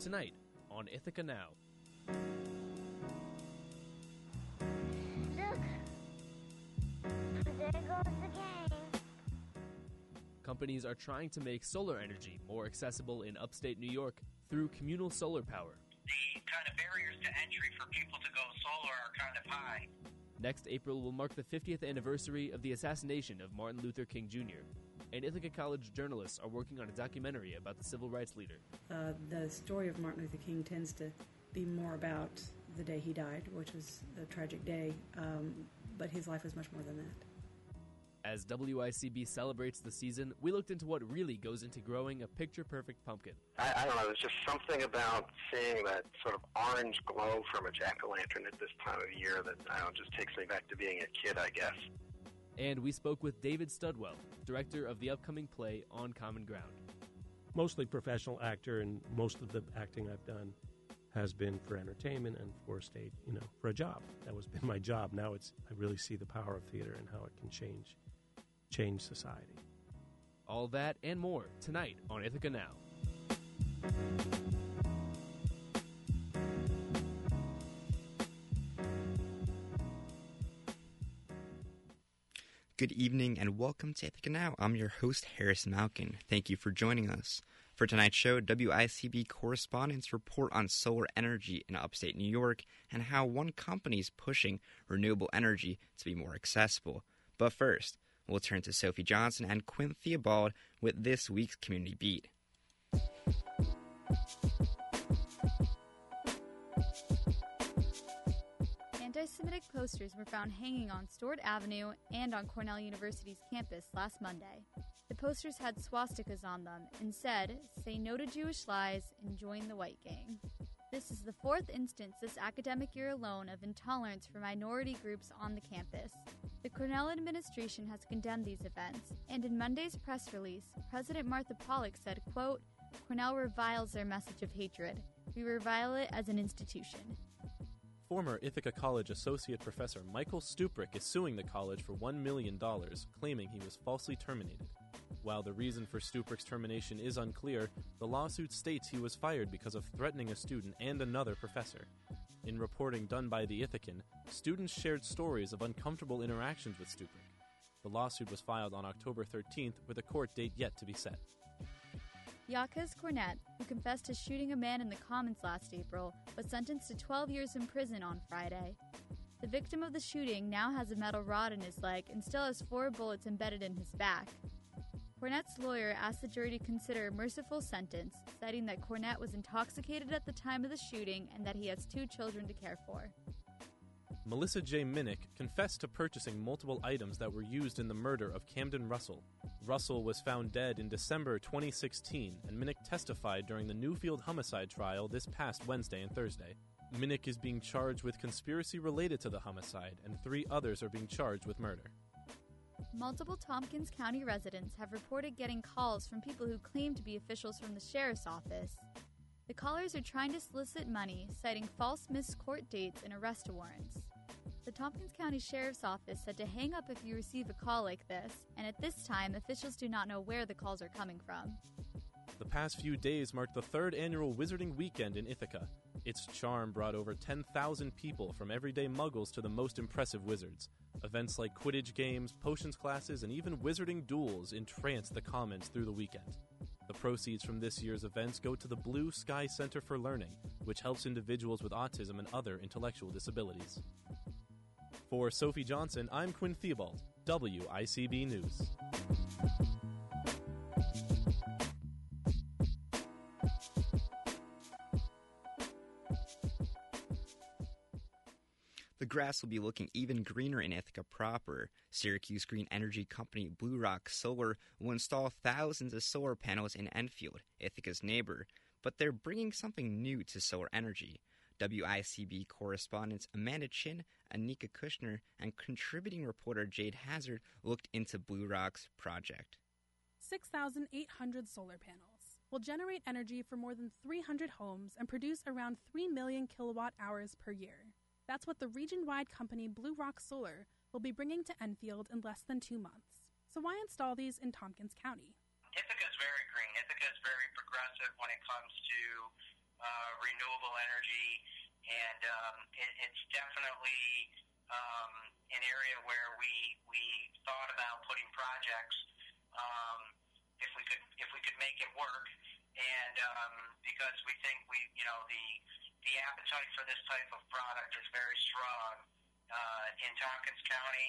Tonight on Ithaca Now. Look, there goes the game. Companies are trying to make solar energy more accessible in upstate New York through communal solar power. the kind of barriers to entry for people to go solar are kind of high. Next April will mark the 50th anniversary of the assassination of Martin Luther King Jr., and Ithaca College journalists are working on a documentary about the civil rights leader. Uh, the story of Martin Luther King tends to be more about the day he died, which was a tragic day, um, but his life was much more than that. As WICB celebrates the season, we looked into what really goes into growing a picture perfect pumpkin. I, I don't know. There's just something about seeing that sort of orange glow from a jack o' lantern at this time of year that I don't just takes me back to being a kid, I guess. And we spoke with David Studwell, director of the upcoming play On Common Ground. mostly professional actor, and most of the acting I've done has been for entertainment and for stage, you know, for a job. That was been my job. Now it's I really see the power of theater and how it can change change society. All that and more tonight on Ithaca Now. Good evening and welcome to Ithaca Now. I'm your host, Harris Malkin. Thank you for joining us. For tonight's show, WICB correspondents report on solar energy in upstate New York and how one company is pushing renewable energy to be more accessible. But first, we'll turn to Sophie Johnson and Quinn Theobald with this week's Community Beat. Anti Semitic posters were found hanging on Stewart Avenue and on Cornell University's campus last Monday. The posters had swastikas on them and said, Say no to Jewish lies and join the white gang. This is the fourth instance this academic year alone of intolerance for minority groups on the campus. The Cornell administration has condemned these events, and in Monday's press release, President Martha Pollack said, quote, Cornell reviles their message of hatred. We revile it as an institution. Former Ithaca College Associate Professor Michael Stuprick is suing the college for $1 million, claiming he was falsely terminated. While the reason for Stuprick's termination is unclear, the lawsuit states he was fired because of threatening a student and another professor. In reporting done by the Ithacan, students shared stories of uncomfortable interactions with Stuprick. The lawsuit was filed on October 13th with a court date yet to be set. Yaquez Cornett, who confessed to shooting a man in the Commons last April, was sentenced to 12 years in prison on Friday. The victim of the shooting now has a metal rod in his leg and still has four bullets embedded in his back. Cornett's lawyer asked the jury to consider a merciful sentence, citing that Cornett was intoxicated at the time of the shooting and that he has two children to care for. Melissa J. Minnick confessed to purchasing multiple items that were used in the murder of Camden Russell. Russell was found dead in December 2016, and Minnick testified during the Newfield homicide trial this past Wednesday and Thursday. Minnick is being charged with conspiracy related to the homicide, and three others are being charged with murder. Multiple Tompkins County residents have reported getting calls from people who claim to be officials from the sheriff's office. The callers are trying to solicit money, citing false missed court dates and arrest warrants. The Tompkins County Sheriff's Office said to hang up if you receive a call like this, and at this time, officials do not know where the calls are coming from. The past few days marked the third annual Wizarding Weekend in Ithaca. Its charm brought over 10,000 people from everyday muggles to the most impressive wizards. Events like Quidditch games, potions classes, and even wizarding duels entranced the Commons through the weekend. The proceeds from this year's events go to the Blue Sky Center for Learning, which helps individuals with autism and other intellectual disabilities. For Sophie Johnson, I'm Quinn Theobald, WICB News. The grass will be looking even greener in Ithaca proper. Syracuse Green Energy Company Blue Rock Solar will install thousands of solar panels in Enfield, Ithaca's neighbor, but they're bringing something new to solar energy. WICB correspondents Amanda Chin, Anika Kushner, and contributing reporter Jade Hazard looked into Blue Rock's project. 6,800 solar panels will generate energy for more than 300 homes and produce around 3 million kilowatt hours per year. That's what the region wide company Blue Rock Solar will be bringing to Enfield in less than two months. So, why install these in Tompkins County? Ithaca is very green. Ithaca is very progressive when it comes to uh, renewable energy, and um, it, it's definitely um, an area where we we thought about putting projects um, if we could if we could make it work, and um, because we think we you know the the appetite for this type of product is very strong uh, in Tompkins County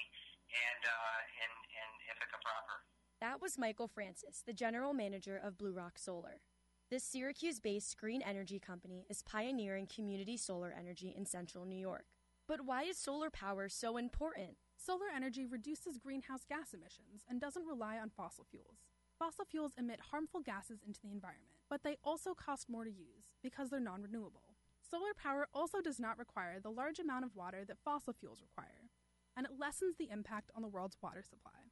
and uh, in in Ithaca proper. That was Michael Francis, the general manager of Blue Rock Solar. This Syracuse based green energy company is pioneering community solar energy in central New York. But why is solar power so important? Solar energy reduces greenhouse gas emissions and doesn't rely on fossil fuels. Fossil fuels emit harmful gases into the environment, but they also cost more to use because they're non renewable. Solar power also does not require the large amount of water that fossil fuels require, and it lessens the impact on the world's water supply.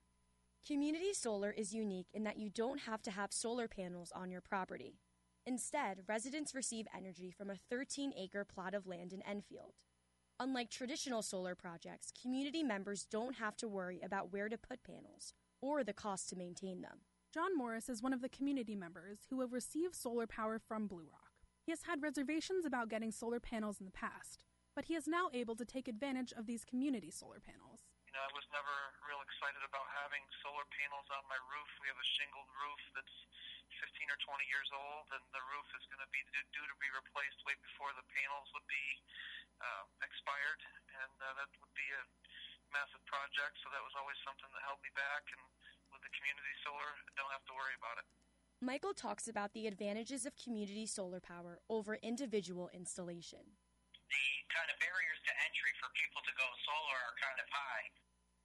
Community solar is unique in that you don't have to have solar panels on your property. Instead, residents receive energy from a 13 acre plot of land in Enfield. Unlike traditional solar projects, community members don't have to worry about where to put panels or the cost to maintain them. John Morris is one of the community members who have received solar power from Blue Rock. He has had reservations about getting solar panels in the past, but he is now able to take advantage of these community solar panels. You know, I was never real excited about having solar panels on my roof. We have a shingled roof that's 15 or 20 years old, and the roof is going to be due to be replaced way before the panels would be uh, expired, and uh, that would be a massive project. So that was always something that held me back. And with the community solar, I don't have to worry about it. Michael talks about the advantages of community solar power over individual installation the kind of barriers to entry for people to go solar are kind of high.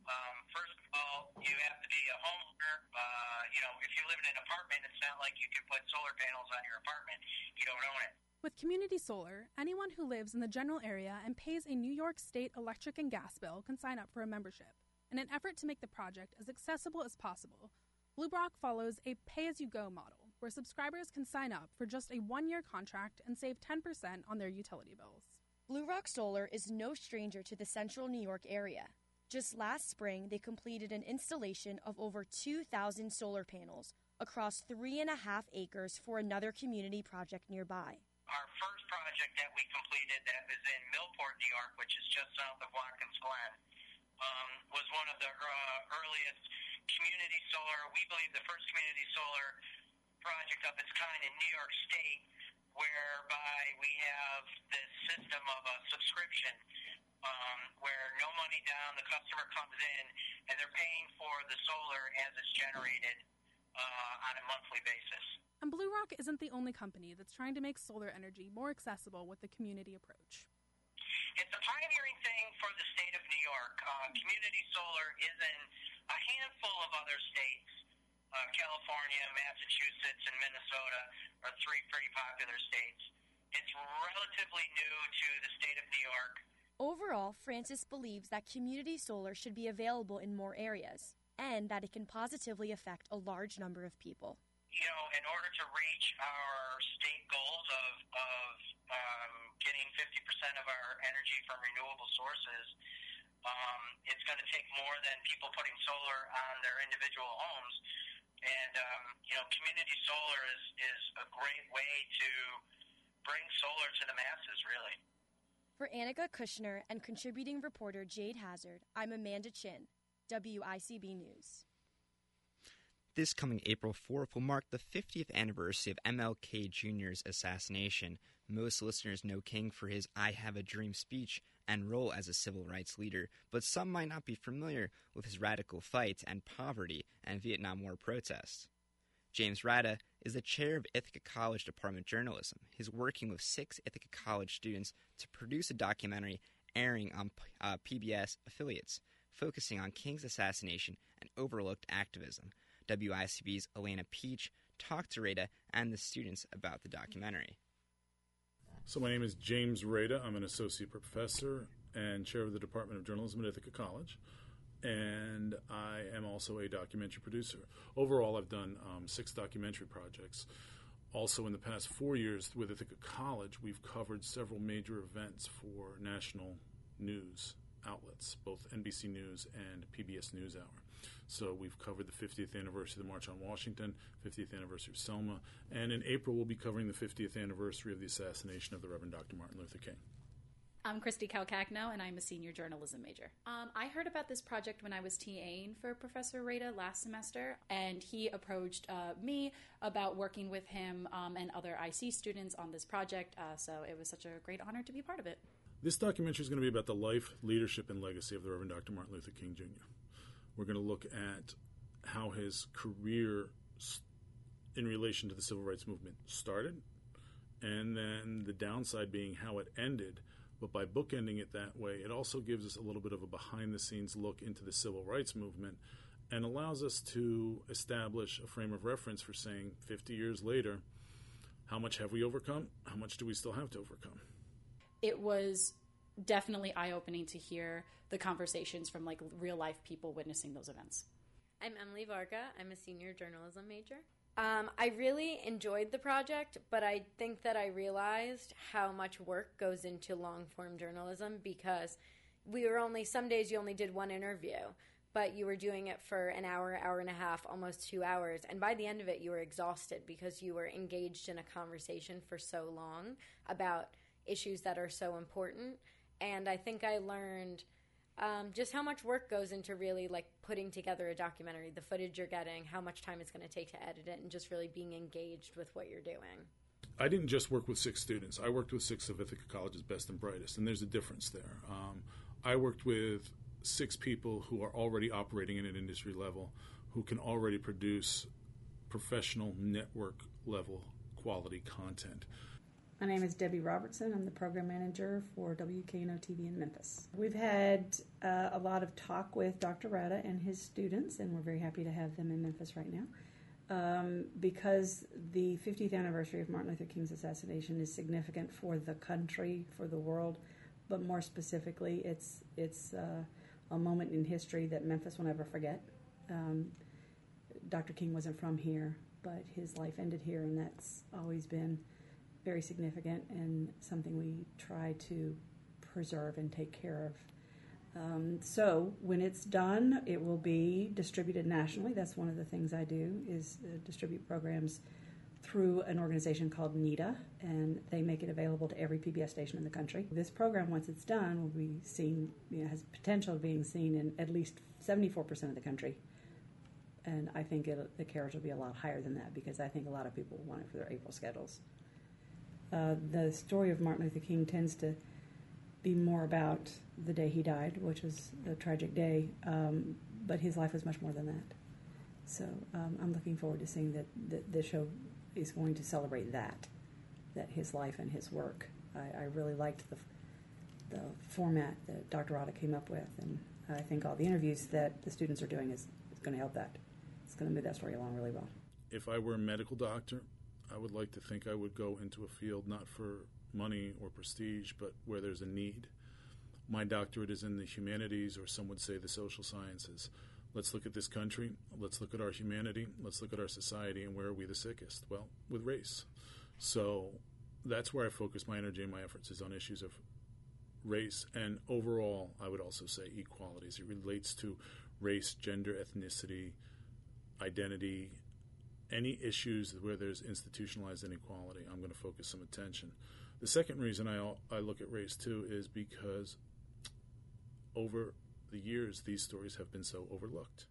Um, first of all, you have to be a homeowner. Uh, you know, if you live in an apartment, it's not like you can put solar panels on your apartment. You don't own it. With community solar, anyone who lives in the general area and pays a New York State electric and gas bill can sign up for a membership. In an effort to make the project as accessible as possible, Blue Rock follows a pay as you go model, where subscribers can sign up for just a one year contract and save 10% on their utility bills. Blue Rock Solar is no stranger to the central New York area. Just last spring, they completed an installation of over 2,000 solar panels across three and a half acres for another community project nearby. Our first project that we completed that was in Millport, New York, which is just south of Watkins Glen, um, was one of the uh, earliest community solar, we believe the first community solar project of its kind in New York State whereby we have this system of a subscription um, where no money down, the customer comes in, and they're paying for the solar as it's generated uh, on a monthly basis. And Blue Rock isn't the only company that's trying to make solar energy more accessible with the community approach. It's a pioneering thing for the state of New York. Uh, community solar is in a handful of other states uh, California, Massachusetts, and Minnesota are three pretty popular states. It's relatively new to the state of New York. Overall, Francis believes that community solar should be available in more areas and that it can positively affect a large number of people. You know, in order to reach our state goals of, of um, getting 50% of our energy from renewable sources, um, it's going to take more than people putting solar on their individual homes. And um, you know, community solar is is a great way to bring solar to the masses, really. For Annika Kushner and contributing reporter Jade Hazard, I'm Amanda Chin, WICB News. This coming April 4th will mark the 50th anniversary of MLK Jr.'s assassination. Most listeners know King for his I Have a Dream speech and role as a civil rights leader, but some might not be familiar with his radical fights and poverty and Vietnam War protests. James Rada is the chair of Ithaca College Department of Journalism. He's working with six Ithaca College students to produce a documentary airing on uh, PBS affiliates, focusing on King's assassination and overlooked activism. WICB's Elena Peach talked to Rada and the students about the documentary. So, my name is James Rada. I'm an associate professor and chair of the Department of Journalism at Ithaca College. And I am also a documentary producer. Overall, I've done um, six documentary projects. Also, in the past four years with Ithaca College, we've covered several major events for national news outlets, both NBC News and PBS NewsHour. So we've covered the 50th anniversary of the March on Washington, 50th anniversary of Selma, and in April we'll be covering the 50th anniversary of the assassination of the Reverend Dr. Martin Luther King. I'm Christy Calcagno, and I'm a senior journalism major. Um, I heard about this project when I was TAing for Professor Rada last semester, and he approached uh, me about working with him um, and other IC students on this project. Uh, so it was such a great honor to be part of it. This documentary is going to be about the life, leadership, and legacy of the Reverend Dr. Martin Luther King Jr. We're going to look at how his career in relation to the civil rights movement started, and then the downside being how it ended but by bookending it that way, it also gives us a little bit of a behind the scenes look into the civil rights movement and allows us to establish a frame of reference for saying 50 years later, how much have we overcome? How much do we still have to overcome? It was definitely eye opening to hear the conversations from like real life people witnessing those events. I'm Emily Varga. I'm a senior journalism major. Um, I really enjoyed the project, but I think that I realized how much work goes into long form journalism because we were only, some days you only did one interview, but you were doing it for an hour, hour and a half, almost two hours. And by the end of it, you were exhausted because you were engaged in a conversation for so long about issues that are so important. And I think I learned um, just how much work goes into really like putting together a documentary, the footage you're getting, how much time it's going to take to edit it, and just really being engaged with what you're doing. I didn't just work with six students. I worked with six of Ithaca College's best and brightest, and there's a difference there. Um, I worked with six people who are already operating at an industry level, who can already produce professional network level quality content. My name is Debbie Robertson. I'm the program manager for WKNO TV in Memphis. We've had uh, a lot of talk with Dr. Rada and his students, and we're very happy to have them in Memphis right now. Um, because the 50th anniversary of Martin Luther King's assassination is significant for the country, for the world, but more specifically, it's it's uh, a moment in history that Memphis will never forget. Um, Dr. King wasn't from here, but his life ended here, and that's always been very significant and something we try to preserve and take care of. Um, so when it's done, it will be distributed nationally. That's one of the things I do is uh, distribute programs through an organization called NETA, and they make it available to every PBS station in the country. This program, once it's done, will be seen, you know, has potential of being seen in at least 74% of the country. And I think the carriage will be a lot higher than that because I think a lot of people want it for their April schedules. Uh, the story of Martin Luther King tends to be more about the day he died, which was a tragic day, um, but his life was much more than that. So um, I'm looking forward to seeing that, that the show is going to celebrate that, that his life and his work. I, I really liked the, the format that Dr. Rada came up with, and I think all the interviews that the students are doing is, is going to help that. It's going to move that story along really well. If I were a medical doctor, I would like to think I would go into a field not for money or prestige, but where there's a need. My doctorate is in the humanities, or some would say the social sciences. Let's look at this country. Let's look at our humanity. Let's look at our society, and where are we the sickest? Well, with race. So that's where I focus my energy and my efforts is on issues of race and overall, I would also say equality as it relates to race, gender, ethnicity, identity, any issues where there's institutionalized inequality, I'm going to focus some attention. The second reason I, I look at race too is because over the years, these stories have been so overlooked.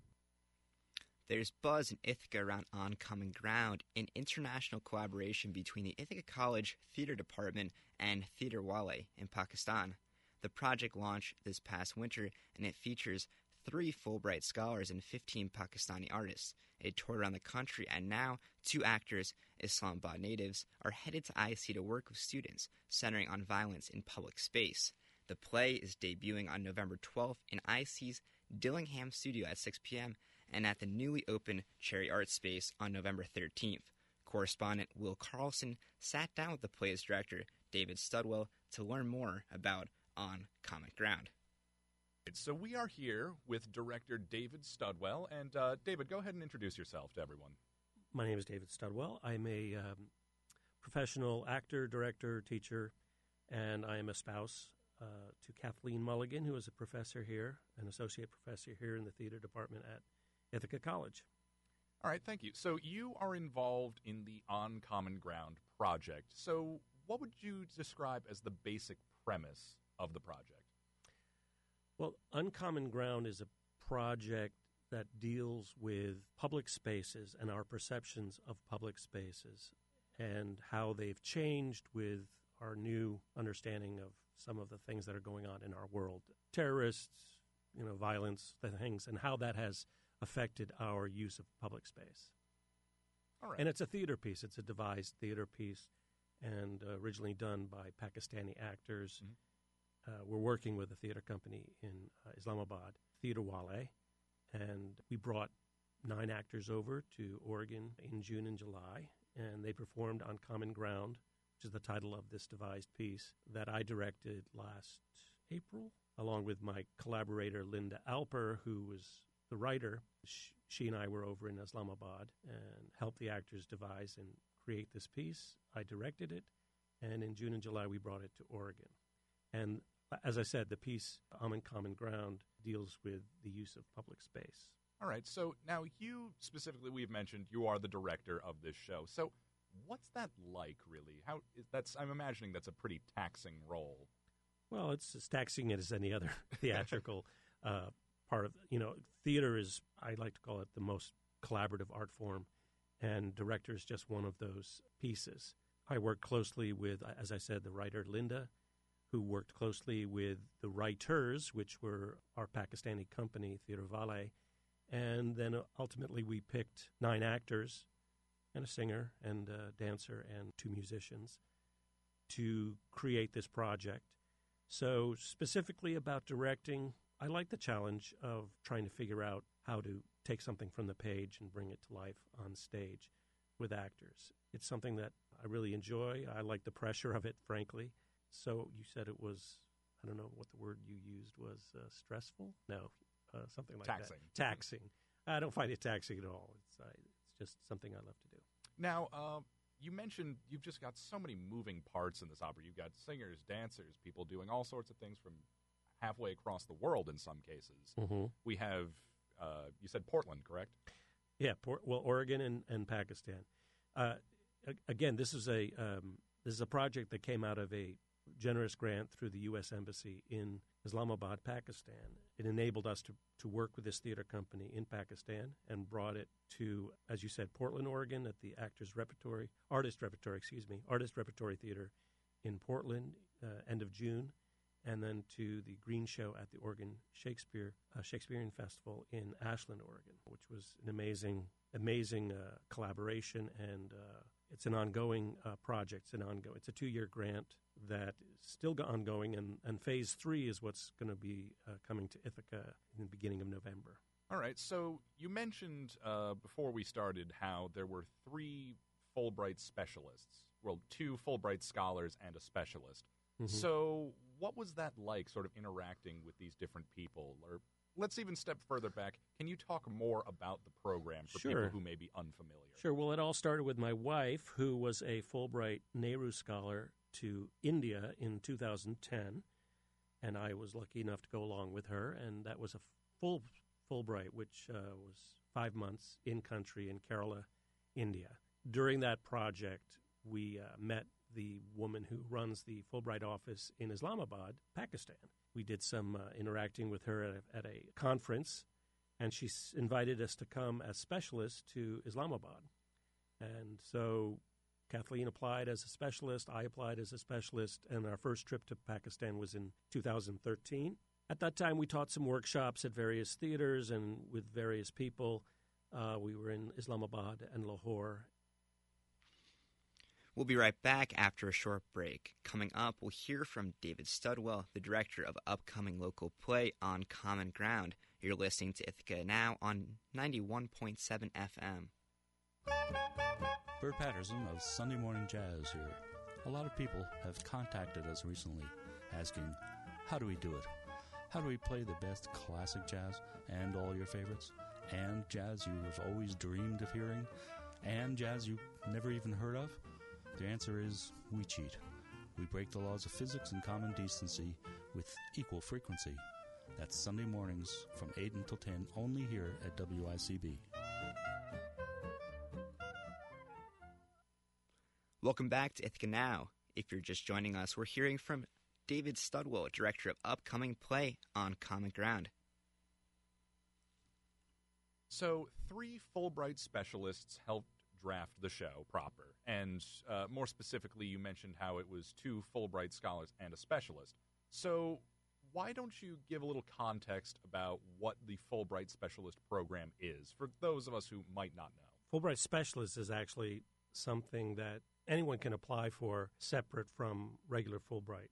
There's buzz in Ithaca around On Common Ground, an international collaboration between the Ithaca College Theater Department and Theatre Wale in Pakistan. The project launched this past winter and it features three Fulbright scholars and 15 Pakistani artists. It toured around the country, and now two actors, Islamabad natives, are headed to IC to work with students, centering on violence in public space. The play is debuting on November 12th in IC's Dillingham studio at 6 p.m. and at the newly opened Cherry Art Space on November 13th. Correspondent Will Carlson sat down with the play's director, David Studwell, to learn more about On Common Ground. So we are here with director David Studwell. And uh, David, go ahead and introduce yourself to everyone. My name is David Studwell. I'm a um, professional actor, director, teacher, and I am a spouse uh, to Kathleen Mulligan, who is a professor here, an associate professor here in the theater department at Ithaca College. All right, thank you. So you are involved in the On Common Ground project. So what would you describe as the basic premise of the project? Well, On Common Ground is a project that deals with public spaces and our perceptions of public spaces and how they've changed with our new understanding of some of the things that are going on in our world terrorists, you know, violence, the things, and how that has affected our use of public space. All right. And it's a theater piece, it's a devised theater piece, and uh, originally done by Pakistani actors. Mm-hmm. Uh, we're working with a theater company in uh, Islamabad, Theater Wale, and we brought nine actors over to Oregon in June and July, and they performed on Common Ground, which is the title of this devised piece that I directed last April, along with my collaborator Linda Alper, who was the writer. She and I were over in Islamabad and helped the actors devise and create this piece. I directed it, and in June and July we brought it to Oregon. And as I said, the piece on Common Ground deals with the use of public space. All right. So now you specifically, we've mentioned you are the director of this show. So what's that like, really? How is that's? I'm imagining that's a pretty taxing role. Well, it's as taxing as any other theatrical uh, part of. You know, theater is I like to call it the most collaborative art form, and director is just one of those pieces. I work closely with, as I said, the writer Linda who worked closely with the writers, which were our Pakistani company, Theater Wale. And then ultimately we picked nine actors and a singer and a dancer and two musicians to create this project. So, specifically about directing, I like the challenge of trying to figure out how to take something from the page and bring it to life on stage with actors. It's something that I really enjoy. I like the pressure of it, frankly. So you said it was, I don't know what the word you used was, uh, stressful? No, uh, something like taxing. that. Taxing. I don't find it taxing at all. It's, uh, it's just something I love to do. Now, uh, you mentioned you've just got so many moving parts in this opera. You've got singers, dancers, people doing all sorts of things from halfway across the world in some cases. Mm-hmm. We have, uh, you said Portland, correct? Yeah, Port, well, Oregon and, and Pakistan. Uh, again, this is a um, this is a project that came out of a generous grant through the U.S. Embassy in Islamabad, Pakistan. It enabled us to, to work with this theater company in Pakistan and brought it to, as you said, Portland, Oregon at the Actors Repertory, Artist Repertory, excuse me, Artist Repertory Theater in Portland, uh, end of June, and then to the Green Show at the Oregon Shakespeare uh, Shakespearean Festival in Ashland, Oregon, which was an amazing, amazing uh, collaboration and uh, it's an ongoing uh, project. It's an ongoing. It's a two-year grant that is still ongoing, and, and phase three is what's going to be uh, coming to Ithaca in the beginning of November. All right. So you mentioned uh, before we started how there were three Fulbright specialists. Well, two Fulbright scholars and a specialist. Mm-hmm. So what was that like, sort of interacting with these different people, or let's even step further back. Can you talk more about the program for sure. people who may be unfamiliar? Sure. Well, it all started with my wife, who was a Fulbright Nehru Scholar to India in 2010, and I was lucky enough to go along with her, and that was a full Fulbright, which uh, was five months in country in Kerala, India. During that project, we uh, met the woman who runs the Fulbright office in Islamabad, Pakistan. We did some uh, interacting with her at a, at a conference, and she s- invited us to come as specialists to Islamabad. And so Kathleen applied as a specialist, I applied as a specialist, and our first trip to Pakistan was in 2013. At that time, we taught some workshops at various theaters and with various people. Uh, we were in Islamabad and Lahore We'll be right back after a short break. Coming up, we'll hear from David Studwell, the director of upcoming local play On Common Ground. You're listening to Ithaca Now on 91.7 FM. Bert Patterson of Sunday Morning Jazz here. A lot of people have contacted us recently asking, how do we do it? How do we play the best classic jazz and all your favorites? And jazz you've always dreamed of hearing? And jazz you never even heard of? The answer is we cheat. We break the laws of physics and common decency with equal frequency. That's Sunday mornings from 8 until 10, only here at WICB. Welcome back to Ithaca Now. If you're just joining us, we're hearing from David Studwell, director of upcoming play on Common Ground. So, three Fulbright specialists helped draft the show proper. And uh, more specifically, you mentioned how it was two Fulbright scholars and a specialist. So, why don't you give a little context about what the Fulbright Specialist program is for those of us who might not know? Fulbright Specialist is actually something that anyone can apply for separate from regular Fulbright.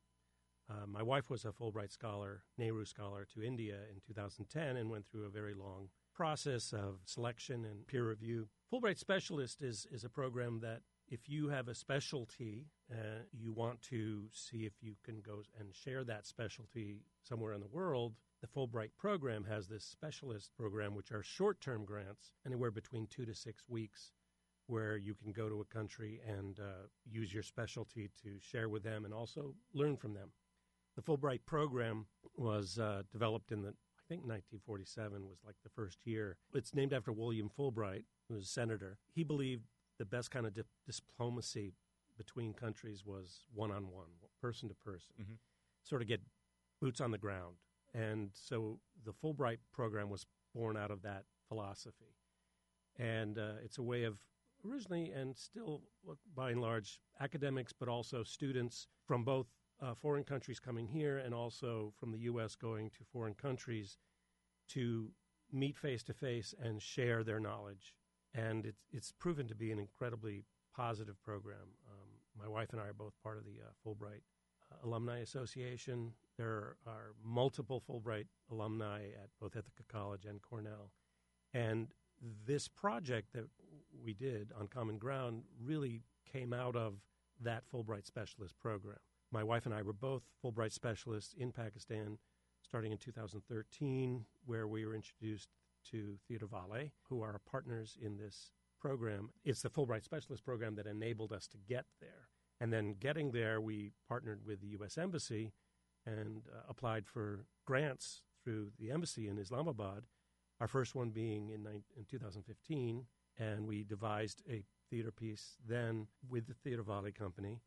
Uh, my wife was a Fulbright scholar, Nehru scholar, to India in 2010 and went through a very long process of selection and peer review. Fulbright Specialist is, is a program that if you have a specialty, uh, you want to see if you can go and share that specialty somewhere in the world. The Fulbright program has this specialist program, which are short term grants, anywhere between two to six weeks, where you can go to a country and uh, use your specialty to share with them and also learn from them. The Fulbright program was uh, developed in the I think 1947 was like the first year. It's named after William Fulbright, who was a senator. He believed the best kind of di- diplomacy between countries was one on one, person to person, mm-hmm. sort of get boots on the ground. And so the Fulbright program was born out of that philosophy. And uh, it's a way of originally and still, by and large, academics, but also students from both uh, foreign countries coming here and also from the U.S. going to foreign countries to meet face to face and share their knowledge. And it's, it's proven to be an incredibly positive program. Um, my wife and I are both part of the uh, Fulbright uh, Alumni Association. There are multiple Fulbright alumni at both Ithaca College and Cornell. And this project that we did on Common Ground really came out of that Fulbright Specialist program. My wife and I were both Fulbright specialists in Pakistan starting in 2013, where we were introduced to Theatre Vale, who are partners in this program. It's the Fulbright Specialist program that enabled us to get there. And then getting there, we partnered with the U.S. Embassy and uh, applied for grants through the embassy in Islamabad. Our first one being in, in 2015, and we devised a theater piece then with the Theatre Valley Company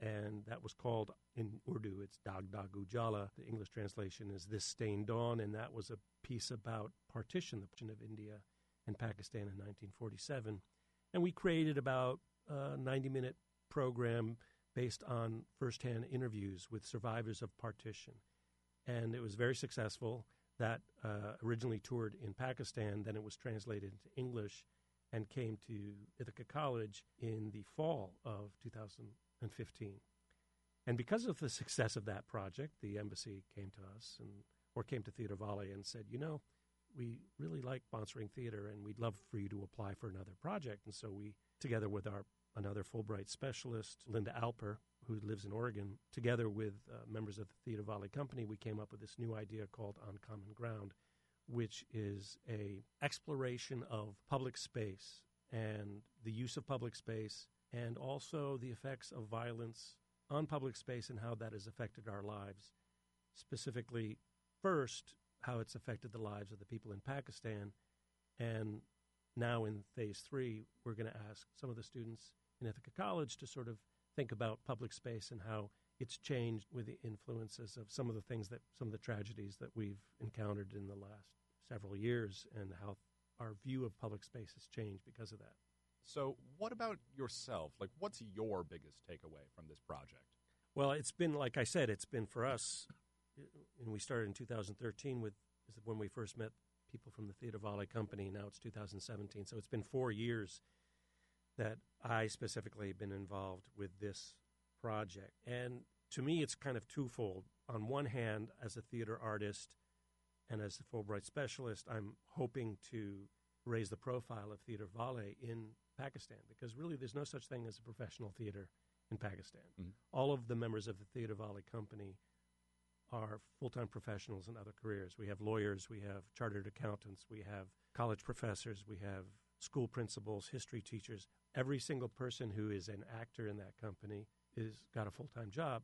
and that was called in Urdu. It's Dag Dag Ujala. The English translation is This Stained Dawn, and that was a piece about partition, the partition of India and Pakistan in 1947. And we created about a 90-minute program based on firsthand interviews with survivors of partition, and it was very successful. That uh, originally toured in Pakistan, then it was translated into English and came to Ithaca College in the fall of 2015. and because of the success of that project, the embassy came to us and or came to Theatre Valley and said, you know, we really like sponsoring theater and we'd love for you to apply for another project. And so we, together with our another Fulbright specialist, Linda Alper, who lives in Oregon, together with uh, members of the Theatre Valley Company, we came up with this new idea called On Common Ground, which is a exploration of public space and the use of public space and also the effects of violence on public space and how that has affected our lives. Specifically, first, how it's affected the lives of the people in Pakistan. And now in phase three, we're going to ask some of the students in Ithaca College to sort of think about public space and how it's changed with the influences of some of the things that, some of the tragedies that we've encountered in the last several years and how our view of public space has changed because of that. So, what about yourself? Like, what's your biggest takeaway from this project? Well, it's been, like I said, it's been for us, and we started in 2013 with when we first met people from the Theatre Vale Company. Now it's 2017. So it's been four years that I specifically have been involved with this project. And to me, it's kind of twofold. On one hand, as a theater artist and as a Fulbright specialist, I'm hoping to raise the profile of Theatre Vale in Pakistan because really there's no such thing as a professional theater in Pakistan. Mm-hmm. All of the members of the Theatre Vale Company are full time professionals in other careers. We have lawyers, we have chartered accountants, we have college professors, we have school principals, history teachers. Every single person who is an actor in that company is got a full time job.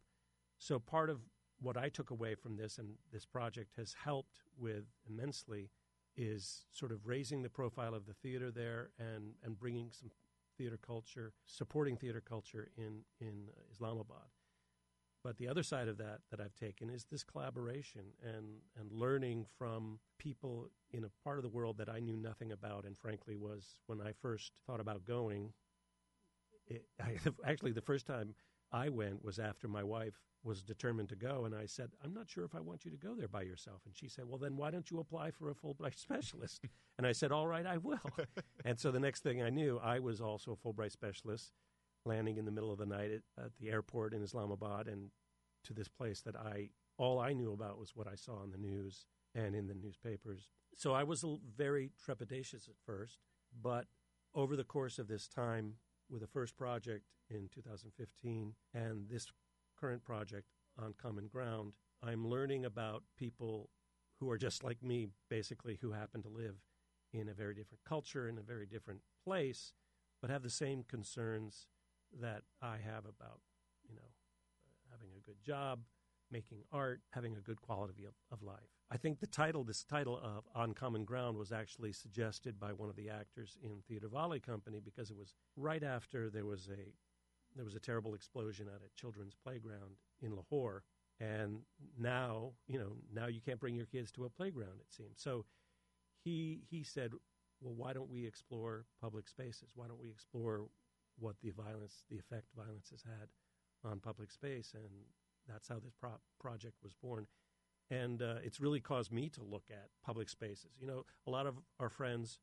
So part of what I took away from this and this project has helped with immensely is sort of raising the profile of the theater there and, and bringing some theater culture, supporting theater culture in, in Islamabad. But the other side of that that I've taken is this collaboration and, and learning from people in a part of the world that I knew nothing about, and frankly was when I first thought about going. It, I, actually, the first time I went was after my wife was determined to go, and I said, "I'm not sure if I want you to go there by yourself." And she said, "Well, then why don't you apply for a Fulbright specialist?" and I said, "All right, I will." and so the next thing I knew, I was also a Fulbright specialist, landing in the middle of the night at, at the airport in Islamabad, and to this place that I all I knew about was what I saw on the news and in the newspapers. So I was very trepidatious at first, but over the course of this time, with the first project in 2015 and this current project on Common Ground, I'm learning about people who are just like me, basically, who happen to live in a very different culture, in a very different place, but have the same concerns that I have about, you know, having a good job, making art, having a good quality of, of life. I think the title, this title of On Common Ground, was actually suggested by one of the actors in Theatre Valley Company because it was right after there was a there was a terrible explosion at a children's playground in Lahore, and now you know now you can't bring your kids to a playground. It seems so. He he said, well, why don't we explore public spaces? Why don't we explore what the violence, the effect violence has had on public space? And that's how this pro- project was born. And uh, it's really caused me to look at public spaces. You know, a lot of our friends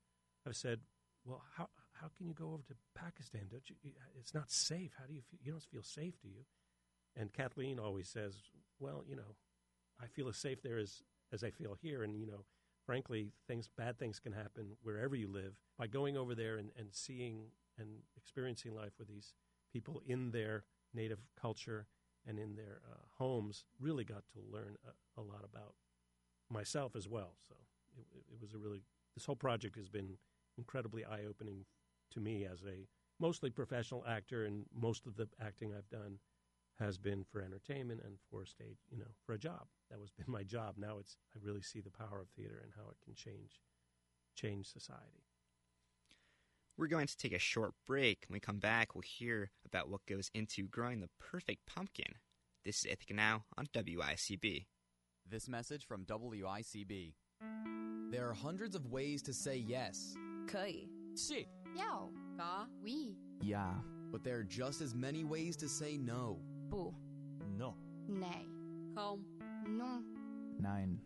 have said, well, how, how can you go over to Pakistan? Don't you? It's not safe. How do you feel? You don't feel safe, do you? And Kathleen always says, well, you know, I feel as safe there as, as I feel here. And, you know, frankly, things, bad things can happen wherever you live. By going over there and, and seeing and experiencing life with these people in their native culture and in their uh, homes, really got to learn a, a, lot about myself as well. So it, it was a really, this whole project has been incredibly eye opening to me as a mostly professional actor, and most of the acting I've done has been for entertainment and for stage, you know, for a job. That was been my job. Now it's I really see the power of theater and how it can change change society. We're going to take a short break. When we come back, we'll hear about what goes into growing the perfect pumpkin. This is Ithaca Now on WICB. This message from WICB. There are hundreds of ways to say yes. 可以. Si. Yao. Ga. Oui. Yeah. But there are just as many ways to say no. 不. No. Nay. Kaum. Non. Nein.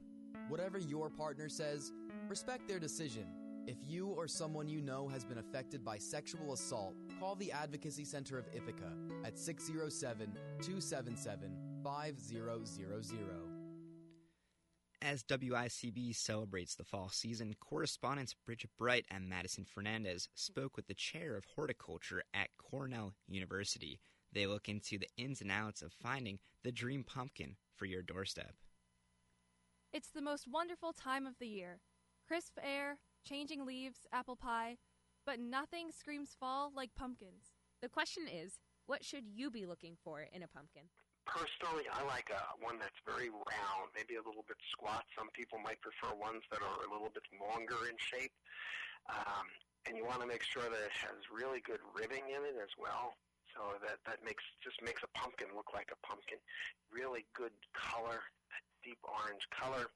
Whatever your partner says, respect their decision. If you or someone you know has been affected by sexual assault, call the Advocacy Center of Ithaca at 607 277 5000. As WICB celebrates the fall season, correspondents Bridget Bright and Madison Fernandez spoke with the chair of horticulture at Cornell University. They look into the ins and outs of finding the dream pumpkin for your doorstep. It's the most wonderful time of the year. Crisp air, changing leaves, apple pie, but nothing screams fall like pumpkins. The question is, what should you be looking for in a pumpkin? Personally, I like a, one that's very round, maybe a little bit squat. Some people might prefer ones that are a little bit longer in shape. Um, and you want to make sure that it has really good ribbing in it as well. So that, that makes just makes a pumpkin look like a pumpkin. Really good color, deep orange color.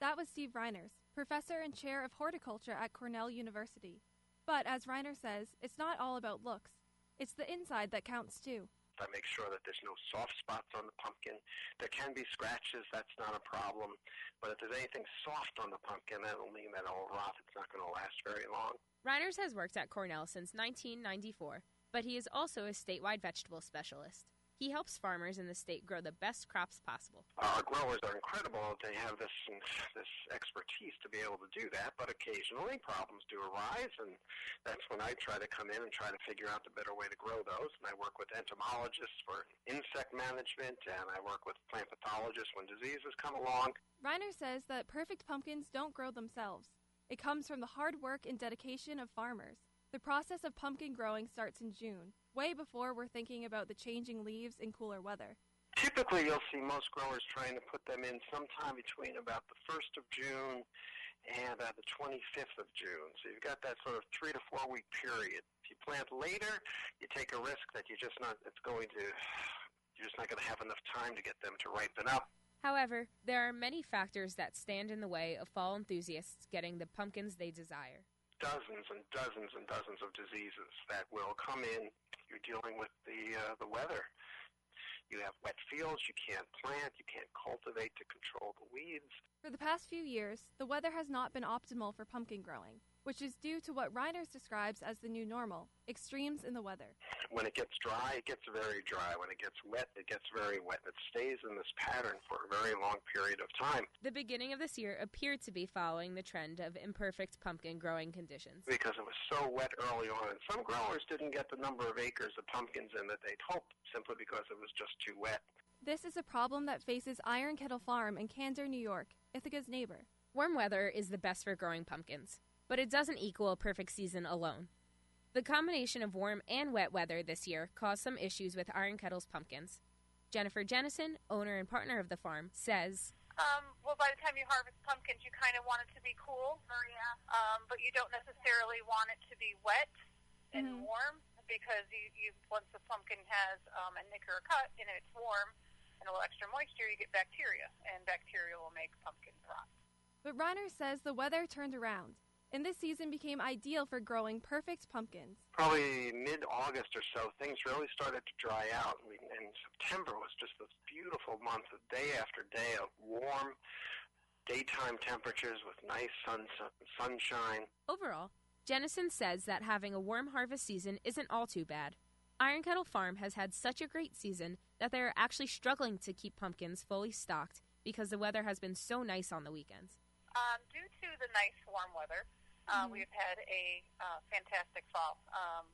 That was Steve Reiners, professor and chair of horticulture at Cornell University. But as Reiner says, it's not all about looks. It's the inside that counts too. I make sure that there's no soft spots on the pumpkin. There can be scratches, that's not a problem. But if there's anything soft on the pumpkin, that'll mean that it'll rot. It's not going to last very long. Reiners has worked at Cornell since 1994, but he is also a statewide vegetable specialist. He helps farmers in the state grow the best crops possible. Our growers are incredible. They have this this expertise to be able to do that, but occasionally problems do arise, and that's when I try to come in and try to figure out the better way to grow those. And I work with entomologists for insect management, and I work with plant pathologists when diseases come along. Reiner says that perfect pumpkins don't grow themselves. It comes from the hard work and dedication of farmers. The process of pumpkin growing starts in June, way before we're thinking about the changing leaves in cooler weather. Typically, you'll see most growers trying to put them in sometime between about the 1st of June and uh, the 25th of June. So you've got that sort of three to four week period. If you plant later, you take a risk that you're just not, it's going to, you're just not going to have enough time to get them to ripen up. However, there are many factors that stand in the way of fall enthusiasts getting the pumpkins they desire dozens and dozens and dozens of diseases that will come in. You're dealing with the uh, the weather. You have wet fields, you can't plant, you can't cultivate to control the weeds. For the past few years, the weather has not been optimal for pumpkin growing which is due to what Reiners describes as the new normal extremes in the weather. When it gets dry, it gets very dry. When it gets wet, it gets very wet. It stays in this pattern for a very long period of time. The beginning of this year appeared to be following the trend of imperfect pumpkin growing conditions. Because it was so wet early on, and some growers didn't get the number of acres of pumpkins in that they'd hoped simply because it was just too wet. This is a problem that faces Iron Kettle Farm in Candor, New York, Ithaca's neighbor. Warm weather is the best for growing pumpkins but it doesn't equal a perfect season alone. The combination of warm and wet weather this year caused some issues with Iron Kettle's pumpkins. Jennifer Jennison, owner and partner of the farm, says, um, well, by the time you harvest pumpkins, you kind of want it to be cool, Maria, um, but you don't necessarily want it to be wet and mm-hmm. warm because you, you once the pumpkin has um, a nick or a cut and it's warm and a little extra moisture, you get bacteria, and bacteria will make pumpkins rot. But Reiner says the weather turned around and this season became ideal for growing perfect pumpkins. Probably mid August or so, things really started to dry out, and September was just this beautiful month of day after day of warm daytime temperatures with nice sun, sunshine. Overall, Jennison says that having a warm harvest season isn't all too bad. Iron Kettle Farm has had such a great season that they are actually struggling to keep pumpkins fully stocked because the weather has been so nice on the weekends. Um, due to the nice warm weather, uh, mm-hmm. We've had a uh, fantastic fall. Um,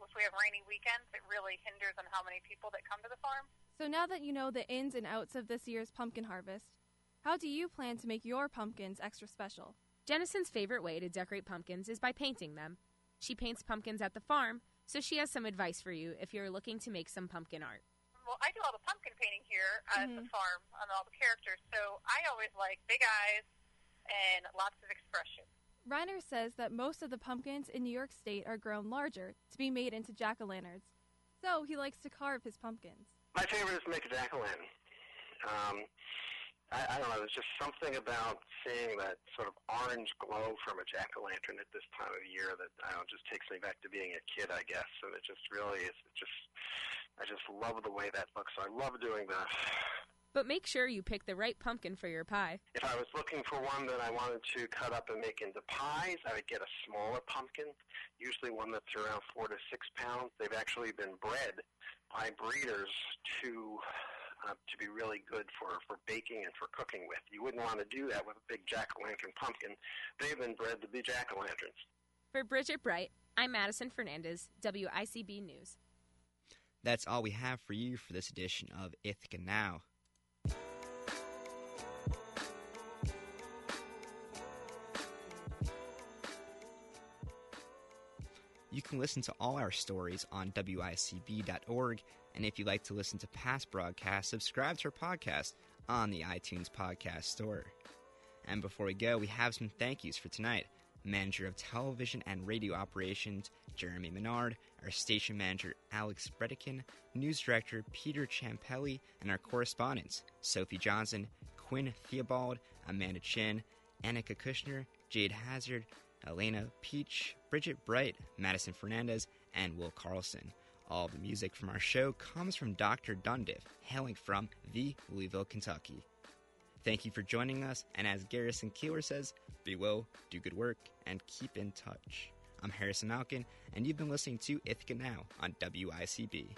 if we have rainy weekends, it really hinders on how many people that come to the farm. So now that you know the ins and outs of this year's pumpkin harvest, how do you plan to make your pumpkins extra special? Jennison's favorite way to decorate pumpkins is by painting them. She paints pumpkins at the farm, so she has some advice for you if you're looking to make some pumpkin art. Well, I do all the pumpkin painting here at mm-hmm. the farm on all the characters, so I always like big eyes and lots of expression. Reiner says that most of the pumpkins in New York State are grown larger to be made into jack o' lanterns. So he likes to carve his pumpkins. My favorite is to make a jack o' lantern. Um, I, I don't know, there's just something about seeing that sort of orange glow from a jack o' lantern at this time of year that I don't just takes me back to being a kid, I guess. And it just really is it just I just love the way that looks. So I love doing the but make sure you pick the right pumpkin for your pie. If I was looking for one that I wanted to cut up and make into pies, I would get a smaller pumpkin, usually one that's around four to six pounds. They've actually been bred by breeders to uh, to be really good for, for baking and for cooking with. You wouldn't want to do that with a big jack-o'-lantern pumpkin. They've been bred to be jack-o'-lanterns. For Bridget Bright, I'm Madison Fernandez, WICB News. That's all we have for you for this edition of Ithaca Now. You can listen to all our stories on WICB.org, and if you'd like to listen to past broadcasts, subscribe to our podcast on the iTunes Podcast Store. And before we go, we have some thank yous for tonight. Manager of Television and Radio Operations, Jeremy Menard, our station manager, Alex Bredikin, News Director, Peter Champelli, and our correspondents, Sophie Johnson, Quinn Theobald, Amanda Chin, Annika Kushner, Jade Hazard, Elena Peach, Bridget Bright, Madison Fernandez, and Will Carlson. All the music from our show comes from Dr. Dundiff, hailing from the Louisville, Kentucky. Thank you for joining us, and as Garrison Keillor says, be well, do good work, and keep in touch. I'm Harrison Malkin, and you've been listening to Ithaca Now on WICB.